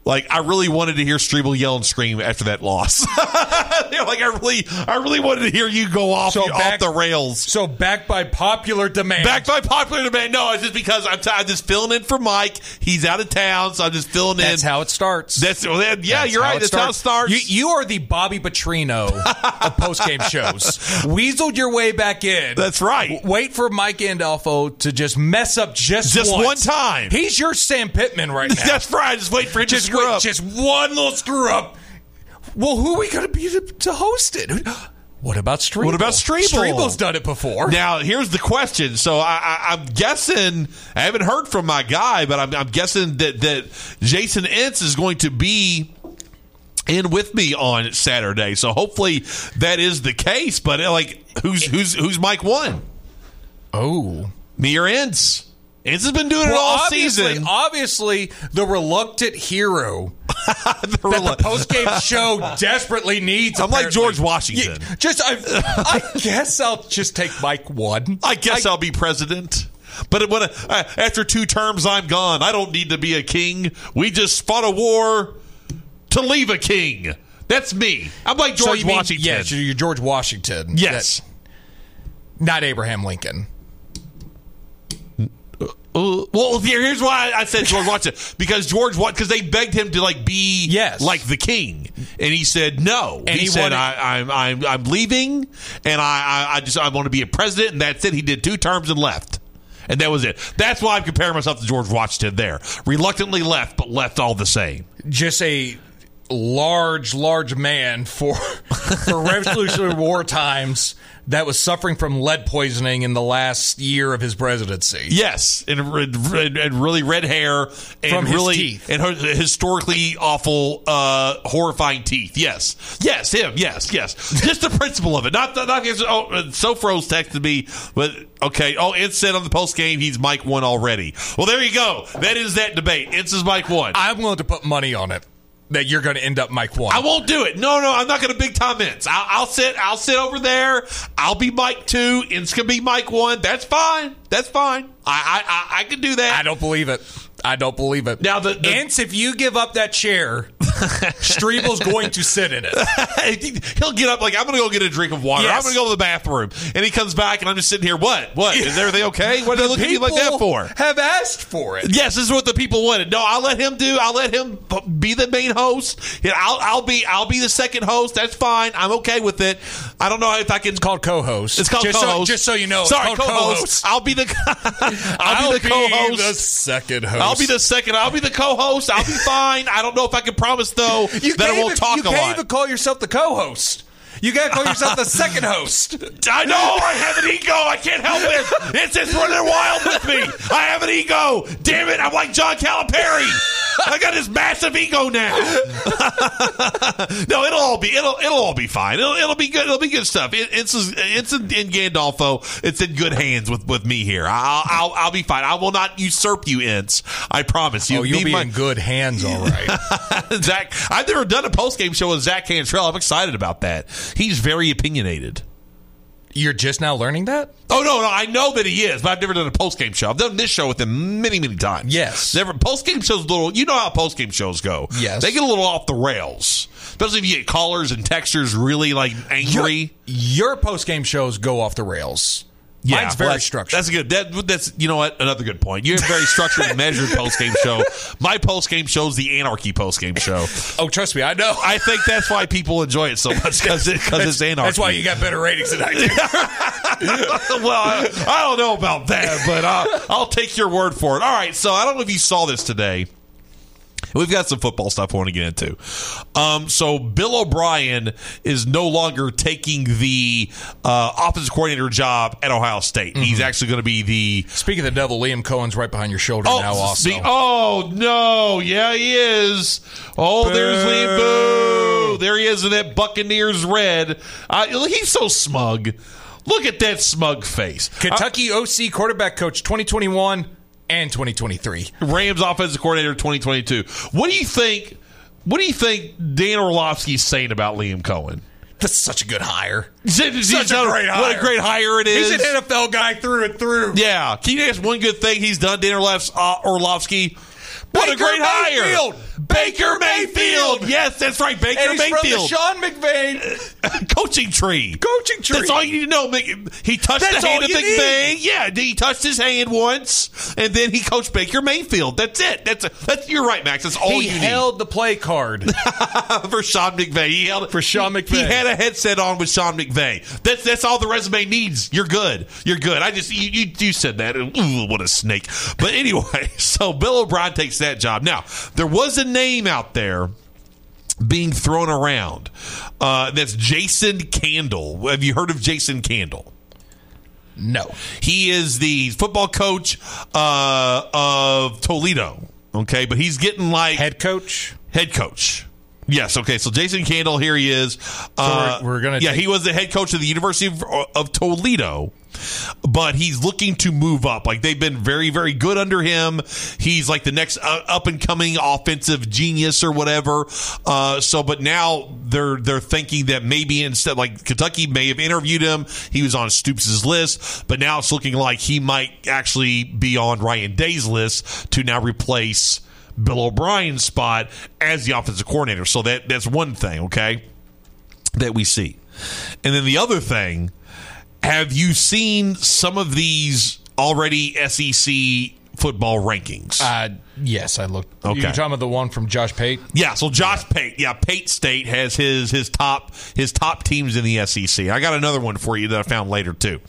like I really wanted to hear Streble yell and scream after that loss. You know, like I really, I really wanted to hear you go off, So off the rails. So back by popular demand. Back by popular demand. No, it's just because I'm, t- I'm just filling in for Mike. He's out of town, so I'm just filling in. That's how it starts. That's well, yeah. That's you're right. it That's how it starts. You, you are the Bobby Petrino of post game shows. Weaseled your way back in. That's right. W- Wait for Mike Andolfo to just mess up just Just once. one time. He's your Sam Pittman right now. That's right. Just wait for to just screw wait, up. just one little screw up. Well, who are we going to be to, host it? What about Streble? What about Streble? Streble's done it before. Now, here's the question. So I, I, I'm guessing I haven't heard from my guy, but I'm, I'm guessing that that Jason Ince is going to be in with me on Saturday. So hopefully that is the case. But like, who's who's who's Mike one? Oh, me or Ince? Ince has been doing it all obviously, season. obviously, the reluctant hero that the post game show desperately needs. I'm like. George Washington. Yeah, just, I, I guess I'll just take Mike one. I guess I, will be president. But when uh, after two terms, I'm gone. I don't need to be a king. We just fought a war to leave a king. That's me. I'm like So George mean- Washington. yes, you're George Washington. Yes. That- not Abraham Lincoln. Uh, well, here's why I said George Washington because George what because they begged him to like be Yes. like the king, and he said no. And he, he said wanted- I, I'm I'm I'm leaving, and I, I I just I want to be a president, and that's it. He did two terms and left. And that was it. That's why I'm comparing myself to George Washington there. Reluctantly left, but left all the same. Just a large, large man for for Revolutionary War times that was suffering from lead poisoning in the last year of his presidency. Yes, and, and, and really red hair and From his really teeth. and historically awful, uh, horrifying teeth. Yes, yes, him. Yes, yes. Just the principle of it. Not the, not his, oh, Sofro's texted me, but okay. Oh, Ince said on the post game he's Mike one already. Well, there you go. That is that debate. Ince is Mike one. I'm willing to put money on it that you're going to end up Mike one. I won't do it. No, no, I'm not going to big time Ince. I'll, I'll sit. I'll sit over there. I'll be Mike two. It's going to be Mike one. That's fine. That's fine. I I I, I can do that. I don't believe it. I don't believe it. Now the, the Ince, if you give up that chair, Streble's going to sit in it. He'll get up like I'm going to go get a drink of water. Yes. I'm going to go to the bathroom, and he comes back, and I'm just sitting here. What? What is everything okay? What are they looking at me like that for? Have asked for it. Yes, this is what the people wanted. No, I'll let him do. I'll let him be the main host. I'll, I'll be I'll be the second host. That's fine. I'm okay with it. I don't know if I can. It's called co-host. It's called Just co-host. just so you know, Sorry, co-host. co-host. I'll be the I'll, be the co-host. the second host. I'll be the second. I'll be the co-host. I'll be fine. I don't know if I can promise though You that I won't even- talk you a can't even call yourself the co-host. You got to call yourself the second host. I know I have an ego. I can't help it. It's just running wild with me. I have an ego. Damn it! I'm like John Calipari. I got this massive ego now. no, it'll all be it'll it'll all be fine. It'll, it'll be good. It'll be good stuff. It, it's it's in, in Gandolfo. It's in good hands with, with me here. I'll, I'll I'll be fine. I will not usurp you, Ince. I promise you. Oh, you'll Me, be my- in good hands, all right. Zach, I've never done a post game show with Zach Cantrell. I'm excited about that. He's very opinionated. You're just now learning that? Oh no, no, I know that he is, but I've never done a post game show. I've done this show with him many, many times. Yes. never post game shows. A little, you know how post game shows go. Yes. they get a little off the rails, especially if you get callers and texters really like angry. Your, your post game shows go off the rails. Yeah, Mine's very well, that's- structured. That's good. That, that's you know what another good point. You have a very structured and measured post game show. My post game show is the anarchy post game show. Oh, trust me, I know. I think that's why people enjoy it so much because it, 'cause it's anarchy. That's why you got better ratings than I do. well, I, I don't know about that, but I'll, I'll take your word for it. All right, so I don't know if you saw this today. We've got some football stuff I want to get into. Um, so Bill O'Brien is no longer taking the uh, offensive coordinator job at Ohio State. He's actually going to be the. Speaking of the devil, Liam Coen's right behind your shoulder Oh, now. Also, oh no! Yeah, he is. Oh, there's Liam Boo. There he is in that Buccaneers red. Uh, he's so smug. Look at that smug face. Kentucky OC quarterback coach 2021 and 2023. Rams offensive coordinator 2022. What do you think? What do you think Dan Orlovsky's saying about Liam Coen? That's such a good hire. Such Such a great hire. What a great hire it is. He's an NFL guy through and through. Yeah. Can you ask one good thing he's done, Dan uh, Orlovsky? What a Baker great Mayfield. hire. Baker Mayfield. Yes, that's right. Baker And he's Mayfield. from the Sean McVay coaching tree. coaching tree. That's all you need to know. He touched That's the hand of McVay. Yeah, he touched his hand once, and then he coached Baker Mayfield. That's it. That's that's. You're right, Max. That's all he you held the play card. for Sean McVay. He held For Sean McVay. He had a headset on with Sean McVay. That's that's all the resume needs. You're good. You're good. I just you you, you said that. Ooh, what a snake. But anyway, so Bill O'Brien takes that job. Now there was a name out there being thrown around. Uh, that's Jason Candle. Have you heard of Jason Candle? No. He is the football coach uh, of Toledo. Okay, but he's getting like Head coach. head coach. Yes. Okay. So Jason Candle, here he is. Uh, we're- we're gonna Yeah, take- he was the head coach of the University of, of Toledo, but he's looking to move up. Like they've been very, very good under him. He's like the next uh, up and coming offensive genius or whatever. Uh, so, but now they're they're thinking that maybe instead, like Kentucky may have interviewed him. He was on Stoops' list, but now it's looking like he might actually be on Ryan Day's list to now replace. Bill O'Brien's spot as the offensive coordinator. So that that's one thing, okay, that we see. And then the other thing, have you seen some of these already SEC football rankings? Uh, yes, I looked. Okay. You're talking about the one from Josh Pate? Yeah, so Josh Pate, yeah, Pate State has his his top his top teams in the SEC. I got another one for you that I found later too.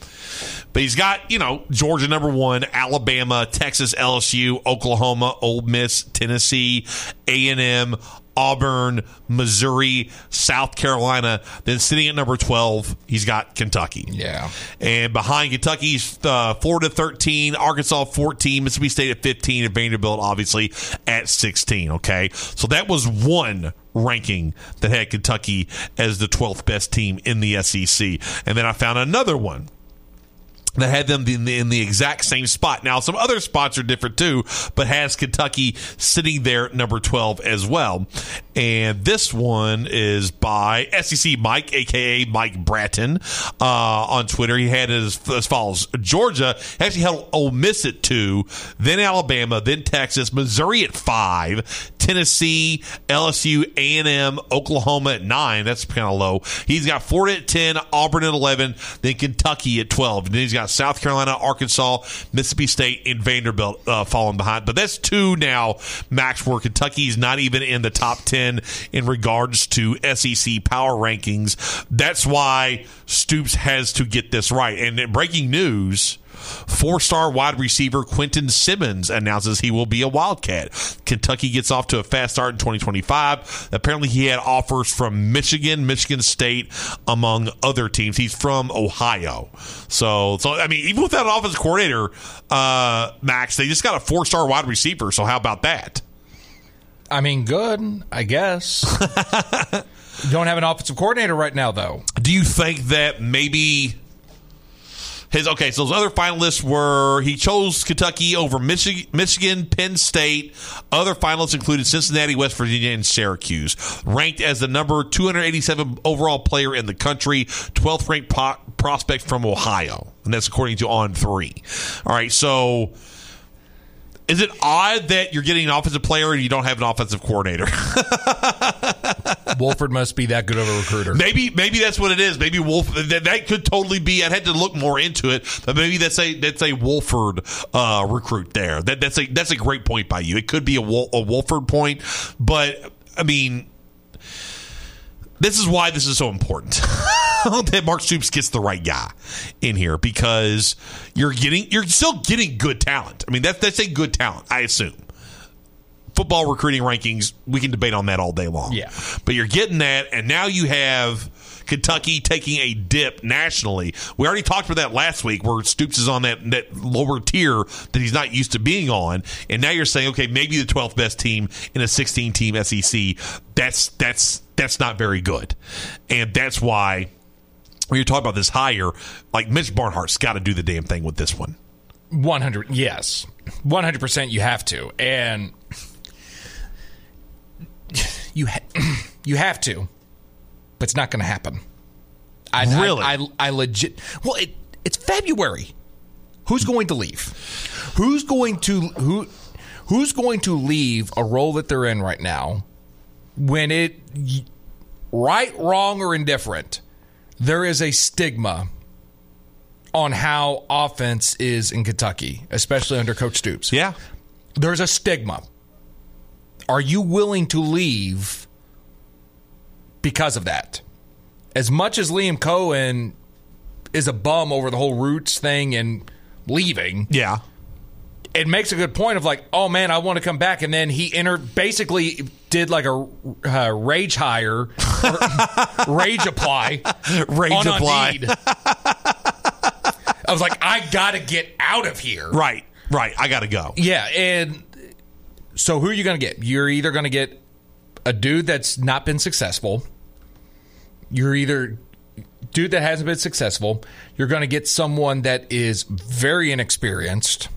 But he's got, you know, Georgia number 1, Alabama, Texas, LSU, Oklahoma, Ole Miss, Tennessee, A&M, Auburn, Missouri, South Carolina. Then sitting at number 12, he's got Kentucky. Yeah. And behind Kentucky's uh, Florida 13, Arkansas 14, Mississippi State at 15, and Vanderbilt obviously at 16. Okay. So that was one ranking that had Kentucky as the 12th best team in the SEC. And then I found another one that had them in the, in the exact same spot. Now, some other spots are different too, but has Kentucky sitting there number 12 as well. And this one is by SEC Mike, aka Mike Bratton, uh, on Twitter. He had it as, as follows Georgia actually held Ole Miss at two, then Alabama, then Texas, Missouri at five, Tennessee, LSU, A&M, Oklahoma at nine. That's kind of low. He's got Florida at 10, Auburn at 11, then Kentucky at 12. And then he's got South Carolina, Arkansas, Mississippi State, and Vanderbilt uh, following behind. But that's two now, Max, where Kentucky's not even in the top 10 in regards to SEC power rankings. That's why Stoops has to get this right. And breaking news, Four star wide receiver Quentin Simmons announces he will be a Wildcat. Kentucky gets off to a fast start in 2025. Apparently, he had offers from Michigan, Michigan State, among other teams. He's from Ohio. So, so I mean, even without an offensive coordinator, uh, Max, they just got a four star wide receiver. So, how about that? I mean, good, I guess. you Don't have an offensive coordinator right now, though. Do you think that maybe his okay? So his other finalists were he chose Kentucky over Michigan, Michigan, Penn State. Other finalists included Cincinnati, West Virginia, and Syracuse. Ranked as the number 287 overall player in the country, 12th ranked po- prospect from Ohio, and that's according to On Three. All right, so. Is it odd that you're getting an offensive player and you don't have an offensive coordinator? Wolford must be that good of a recruiter. Maybe maybe that's what it is. Maybe Wolf that, that could totally be. I'd had to look more into it, but maybe that's a that's a Wolford uh, recruit there. That that's a that's a great point by you. It could be a, Wol- a Wolford point, but I mean, this is why this is so important that Mark Stoops gets the right guy in here because you're getting you're still getting good talent. I mean that's that's a good talent, I assume. Football recruiting rankings, we can debate on that all day long. Yeah. But you're getting that, and now you have Kentucky taking a dip nationally. We already talked about that last week where Stoops is on that, that lower tier that he's not used to being on. And now you're saying, okay, maybe the 12th best team in a 16 team SEC. That's that's that's not very good. And that's why when you're talking about this higher, like Mitch Barnhart's got to do the damn thing with this one. 100 yes 100% you have to and you ha- you have to but it's not going to happen I, Really? I, I, I legit well it, it's February who's going to leave who's going to who who's going to leave a role that they're in right now when it right wrong or indifferent there is a stigma on how offense is in Kentucky, especially under Coach Stoops. Yeah. There's a stigma. Are you willing to leave because of that? As much as Liam Coen is a bum over the whole roots thing and leaving. Yeah. It makes a good point of like, oh man, I want to come back, and then he entered, basically did like a uh, rage hire, rage apply, Rage on apply. Indeed. I was like, I gotta get out of here. Right, right. I got to go. Yeah, and so who are you going to get? You're either going to get a dude that's not been successful. You're either dude that hasn't been successful. You're going to get someone that is very inexperienced.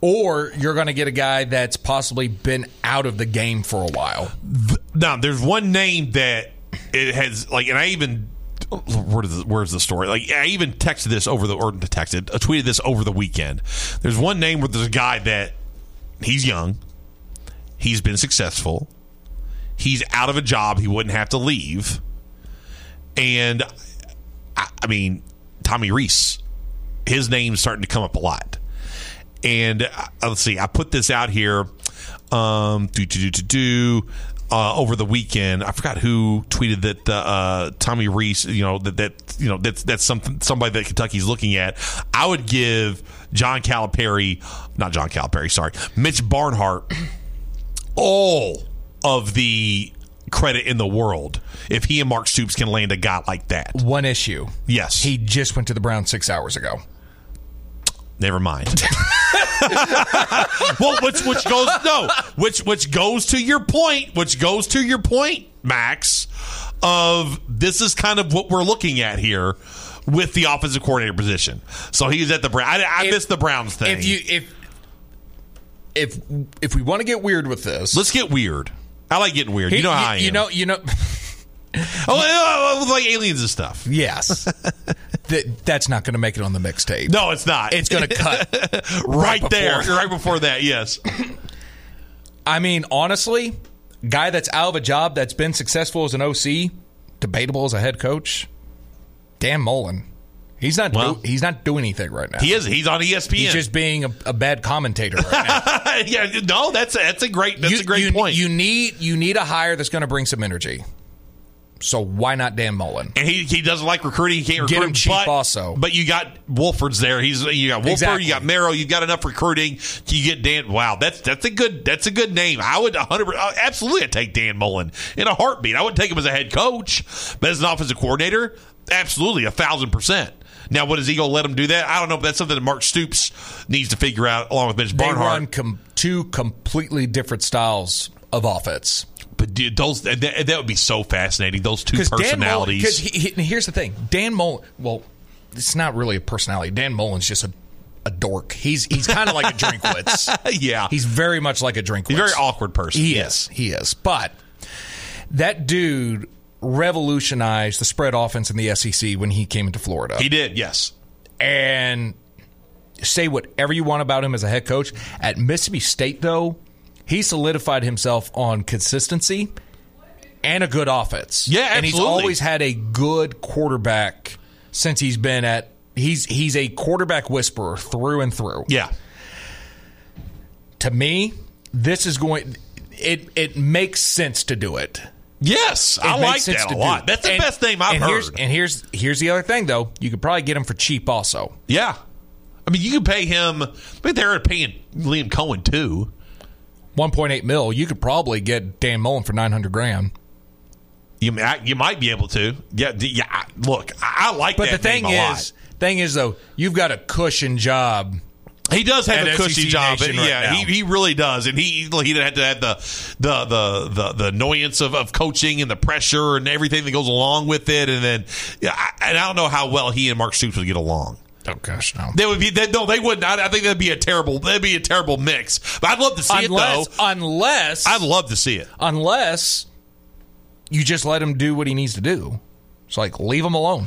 Or you're going to get a guy that's possibly been out of the game for a while. Now, there's one name that it has like, and I even where does the, where's the story? Like, I even texted this over the or texted, I tweeted this over the weekend. There's one name where there's a guy that he's young, he's been successful, he's out of a job he wouldn't have to leave, and I, I mean Tommy Rees, his name's starting to come up a lot. And uh, let's see, I put this out here. Um, do do do do do. Uh, over the weekend, I forgot who tweeted that uh, Tommy Rees. You know that that you know that's that's something somebody that Kentucky's looking at. I would give John Calipari, not John Calipari, sorry, Mitch Barnhart, all of the credit in the world if he and Mark Stoops can land a guy like that. One issue. Yes. He just went to the Browns six hours ago. Never mind. well, which which goes no, which which goes to your point, which goes to your point, Max, of this is kind of what we're looking at here with the offensive coordinator position. So he's at the Brown. I, I missed the Browns thing. If you if if if we want to get weird with this, let's get weird. I like getting weird. you know how I am. You know, you know. Oh, like aliens and stuff. Yes. that, that's not going to make it on the mixtape. No, it's not. It's going to cut right, before. there, right before that. Yes. I mean, honestly, guy that's out of a job that's been successful as an OC, debatable as a head coach, Dan Mullen. He's not. Well, do, he's not doing anything right now. He is. He's on ESPN. He's just being a, a bad commentator right now. yeah. No, that's a, that's a great. That's you, a great you, point. You need you need a hire that's going to bring some energy. So why not Dan Mullen? And he, he doesn't like recruiting. He can't Get recruit. him cheap but, also. But you got Wolford's there. He's you got Wolford. Exactly. You got Marrow. You've got enough recruiting. You get Dan. Wow, that's that's a good that's a good name. I would 100 uh, absolutely I'd take Dan Mullen in a heartbeat. I wouldn't take him as a head coach, but as an offensive coordinator, absolutely a thousand percent. Now, what is he going to let him do that? I don't know. But that's something that Mark Stoops needs to figure out along with Mitch They Barnhart. run com- two completely different styles of offense. But those that, that would be so fascinating. Those two personalities. Because he, he, here's the thing, Dan Mullen. Well, it's not really a personality. Dan Mullen's just a, a dork. He's he's kind of like a Drinkwitz. yeah, he's very much like a Drinkwitz. He's a very awkward person. He yes. is. He is. But that dude revolutionized the spread offense in the SEC when he came into Florida. He did. Yes. And say whatever you want about him as a head coach at Mississippi State, though he solidified himself on consistency and a good offense. Yeah, and he's always had a good quarterback since he's been at. He's he's a quarterback whisperer through and through. Yeah. To me, this is going. It it makes sense to do it. Yes, It I like that a lot. That's the And- best name I've and heard. Here's, and here's here's the other thing, though. You could probably get him for cheap, also. Yeah. I mean, you can pay him. I mean, they're paying Liam Coen too. One point eight mil. You could probably get Dan Mullen for nine hundred grand. You you might be able to. Yeah. Yeah. Look, I, I like But that the thing name a lot. is, thing is though, you've got a cushion job. He does have a cushy job, but right yeah, now. he, he really does, and he he didn't to have the the the the, the annoyance of, of coaching and the pressure and everything that goes along with it, and then yeah, I, and I don't know how well he and Mark Stoops would get along. Oh gosh, no. They would be they, no, they wouldn't. I, I think that'd be a terrible that'd be a terrible mix. But I'd love to see unless, it though. unless I'd love to see it. unless you just let him do what he needs to do. It's like leave him alone.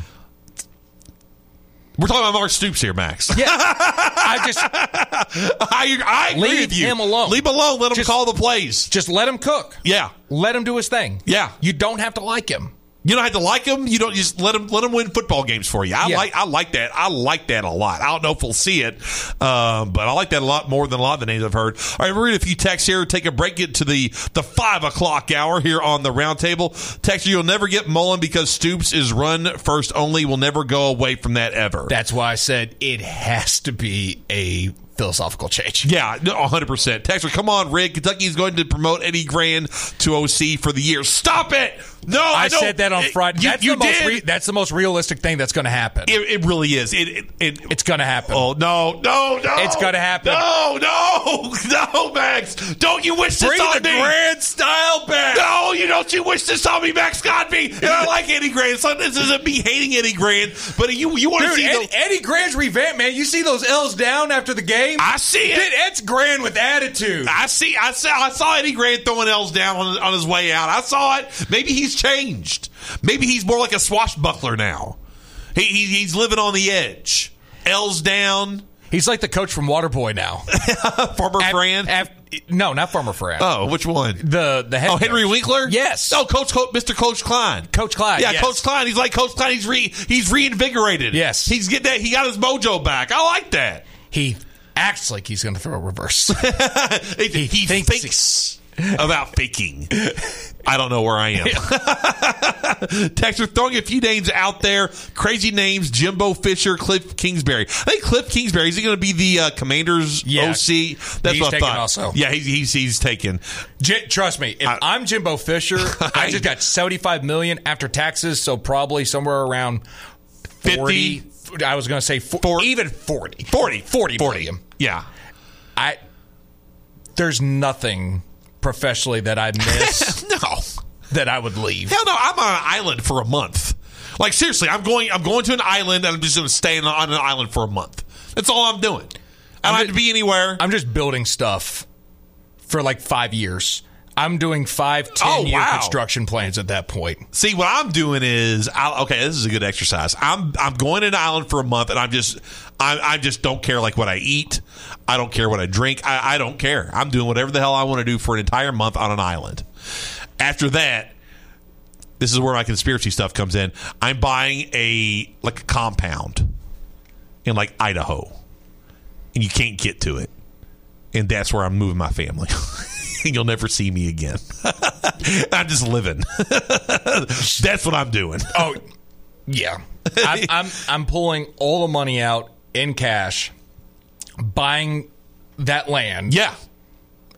We're talking about Mark Stoops here, Max. Yeah, I just I, I agree leave with you. him alone. Leave him alone. Let him Just- call the plays. Just let him cook. Yeah, Let him do his thing. yeah. You don't have to like him. You don't have to like them. You don't just let them let him win football games for you. I Yeah. like I like that. I like that a lot. I don't know if we'll see it, um, but I like that a lot more than a lot of the names I've heard. All right, we're read a few texts here. Take a break. Get to the the five o'clock hour here on the roundtable. Texter, you'll never get Mullen because Stoops is run first only. Will never go away from that ever. That's why I said it has to be a philosophical change. Yeah, no, 100%. Texter, come on, Rick. Kentucky is going to promote Eddie Gran to OC for the year. Stop it! No, I, I, said that on it- Friday. You, that's you the most did. re- that's the most realistic thing that's going to happen. it, it really is. It, it, it, it's going to happen. Oh no, no, no! It's gonna happen. No, no, no, Max! Don't you wish this Bring on the me? grand style back. No, you don't. You wish this on me, Max Godby. And I like Eddie Gran. So this isn't me hating Eddie Gran, but you you want to see Eddie, the. Eddie Gran's revamp, man. You see those L's down after the game? I see it. Dude, it's Grand with attitude. I see. I saw. I saw Eddie Gran throwing L's down on, on his way out. I saw it. Maybe he's changed. Maybe he's more like a swashbuckler now. He, he he's living on the edge. L's down. He's like the coach from Waterboy now. Farmer Af- Fran. af- no, not Farmer Fran. oh, which one? The the head Oh, Henry coach. Winkler. Yes. Oh, Coach, Coach Mr. Coach Klein. Coach Klein. Yeah, yes. Coach Klein. He's like Coach Klein. He's re, he's reinvigorated. Yes. he's getting that. He got his mojo back. I like that. He acts like he's going to throw a reverse. he he thinks thinks, about faking. I don't know where I am. Texter throwing a few names out there. Crazy names: Jimbo Fisher, Cliff Kingsbury. I think Cliff Kingsbury is he going to be the uh, Commander's Yeah. OC? That's He's what I taken thought. also. Yeah, he's he's, he's taken. J- trust me, if I, am Jimbo Fisher, I just got 75 million after taxes, so probably somewhere around 40. I was going to say four, even 40. 40. 40 40. million. Yeah. I there's nothing professionally that I miss no. that I would leave. Hell no, I'm on an island for a month. Like seriously, I'm going. I'm going to an island, and I'm just going to stay on an island for a month. That's all I'm doing. I don't have to be anywhere. I'm just building stuff for like 5 years. I'm doing five, oh, ten Oh, year wow. construction plans at that point. See, what I'm doing is, I, okay, this is a good exercise. I'm I'm going to an island for a month, and I'm just, I, I just don't care like what I eat. I don't care what I drink. I, I don't care. I'm doing whatever the hell I want to do for an entire month on an island. After that, this is where my conspiracy stuff comes in. I'm buying a like a compound in like Idaho, and you can't get to it, and that's where I'm moving my family. you'll never see me again. I'm just living. That's what I'm doing. Oh, yeah. I'm, I'm I'm pulling all the money out in cash, buying that land. Yeah.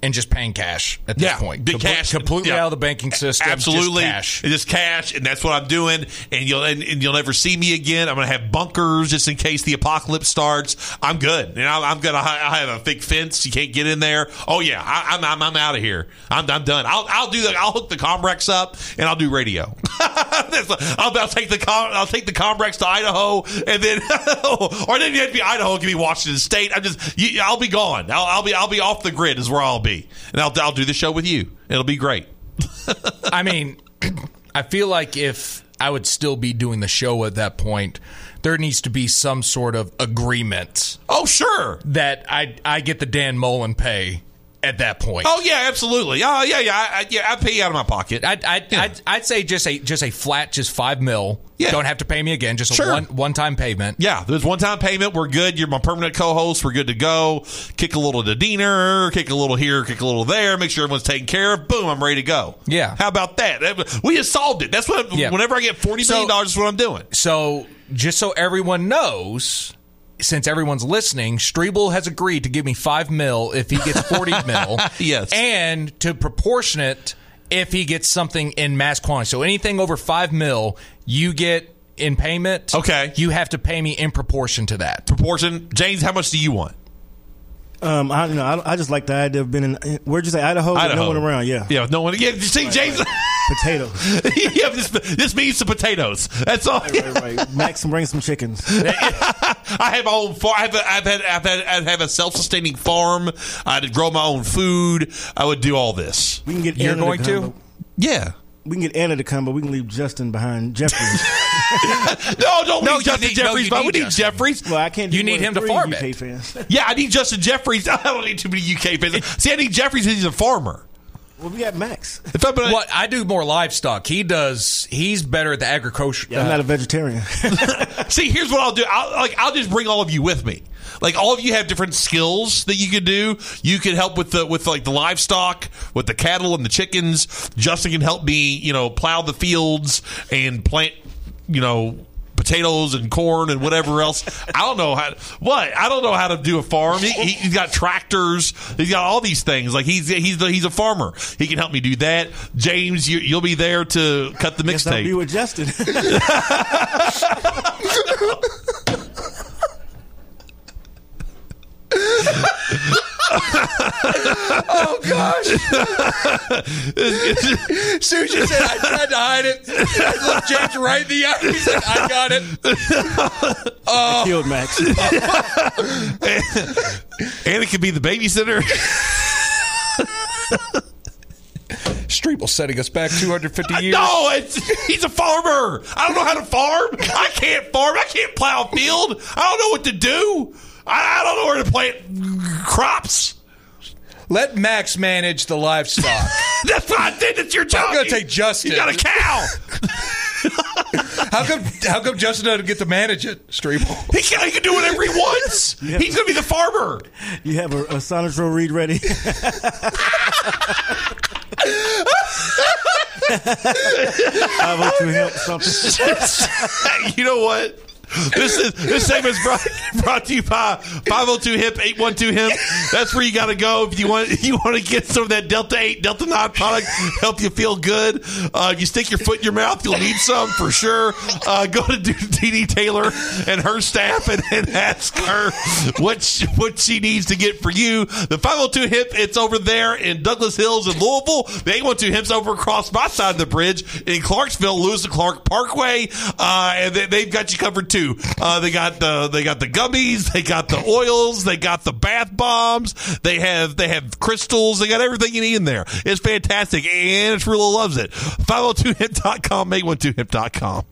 And just paying cash at this Yeah, point. big Comple- cash. Completely Yeah. out of the banking system. Absolutely, Just cash. Just cash, and that's what I'm doing. And you'll and, and you'll never see me again. I'm gonna have bunkers just in case the apocalypse starts. I'm good, and I'm, I'm gonna I have a thick fence. You can't get in there. Oh yeah, I, I'm I'm, I'm out of here. I'm, I'm done. I'll I'll do the I'll hook the Comrex up and I'll do radio. I'll, I'll take the Com, I'll take the Comrex to Idaho, and then or then you have to be Idaho. It can be Washington State. I'm just you, I'll be gone. I'll, I'll be I'll be off the grid is where I'll be, and I'll I'll do the show with you. It'll be great. I mean, I feel like if I would still be doing the show at that point, there needs to be some sort of agreement. Oh, sure. That I I get the Dan Mullen pay at that point. Oh yeah, absolutely. Oh yeah, yeah, I, I, yeah. I pay you out of my pocket. I'd, I'd, I'd, I'd say just a just a flat, just five mil. Yeah. Don't have to pay me again. Just Sure. a one one time payment. Yeah, there's one time payment. We're good. You're my permanent co-host. We're good to go. Kick a little to dinner. Kick a little here. Kick a little there. Make sure everyone's taken care of. Boom, I'm ready to go. Yeah. How about that? We just solved it. That's what. Yeah. Whenever I get forty million dollars, is what I'm doing. So just so everyone knows, since everyone's listening, Streble has agreed to give me five mil if he gets forty mil. Yes. and to proportionate if he gets something in mass quantity. So anything over five mil, you get in payment. Okay. you have to pay me in proportion to that. Proportion, James. How much do you want? Um, I you know. I, I just like the idea of being in. Where'd you say Idaho? With Idaho. No one around. Yeah. Yeah, no one. Yeah, you see, James. Potatoes. yeah, this, this means some potatoes. That's all. right, right. Max, bring some chickens. I have my own farm. I've, I've had, I've had, I have a self-sustaining farm. I would grow my own food. I would do all this. We can get You're Anna going to? come, Yeah. We can get Anna to come, but we can leave Justin behind Jeffrey. No, don't No, need Justin need- Jeffries, you but we need need Justin. Jeffries. well, I can't. Do You need him to farm UK it. Fans. Yeah, I need Justin Jeffries. I don't need too many UK fans. See, I need Jeffries. 'cause He's a farmer. Well, we got Max. If I'm What I do more livestock. He does. He's better at the agriculture. Yeah, I'm not a vegetarian. See, here's what I'll do. I'll, like, I'll just bring all of you with me. Like, all of you have different skills that you could do. You could help with the with like the livestock, with the cattle and the chickens. Justin can help me, you know, plow the fields and plant, you know. Potatoes and corn and whatever else. I don't know how. What I don't know how to do a farm. He, he, he's got tractors. He's got all these things. Like he's he's the, he's a farmer. He can help me do that. James, you, you'll be there to cut the Guess I'll be mixtape. with Justin. Oh gosh! Susan said I tried to hide it. I looked James right in the eye. He said, I got it. I oh. killed Max. and it could be the babysitter. Streble setting us back 250 years. No, it's, he's a farmer. I don't know how to farm. I can't farm. I can't plow a field. I don't know what to do. I, I don't know where to plant crops. Let Max manage the livestock. That's what I did. It's your job. I'm gonna take Justin. You got a cow. How come? How come Justin doesn't get to manage it, Streble? He can, he can do whatever he wants. He's going to be the farmer. You have a, a Sonotro read ready. I vote to help something. you know what? This is this segment's brought, brought to you by 502 Hemp 812 Hemp. That's where you got to go if you want you want to get some of that Delta 8 Delta 9 product help you feel good. Uh, you stick your foot in your mouth, you'll need some for sure. Uh, go to DD Taylor and her staff and, and ask her what she, what she needs to get for you. The 502 Hemp it's over there in Douglas Hills in Louisville. The 812 Hemps over across my side of the bridge in Clarksville, Lewis and Clark Parkway, uh, and they, they've got you covered too. Uh, they got the they got the gummies, they got the oils, they got the bath bombs, they have they have crystals, they got everything you need in there. It's fantastic, and really loves it. 502hemp.com, make12hip.com.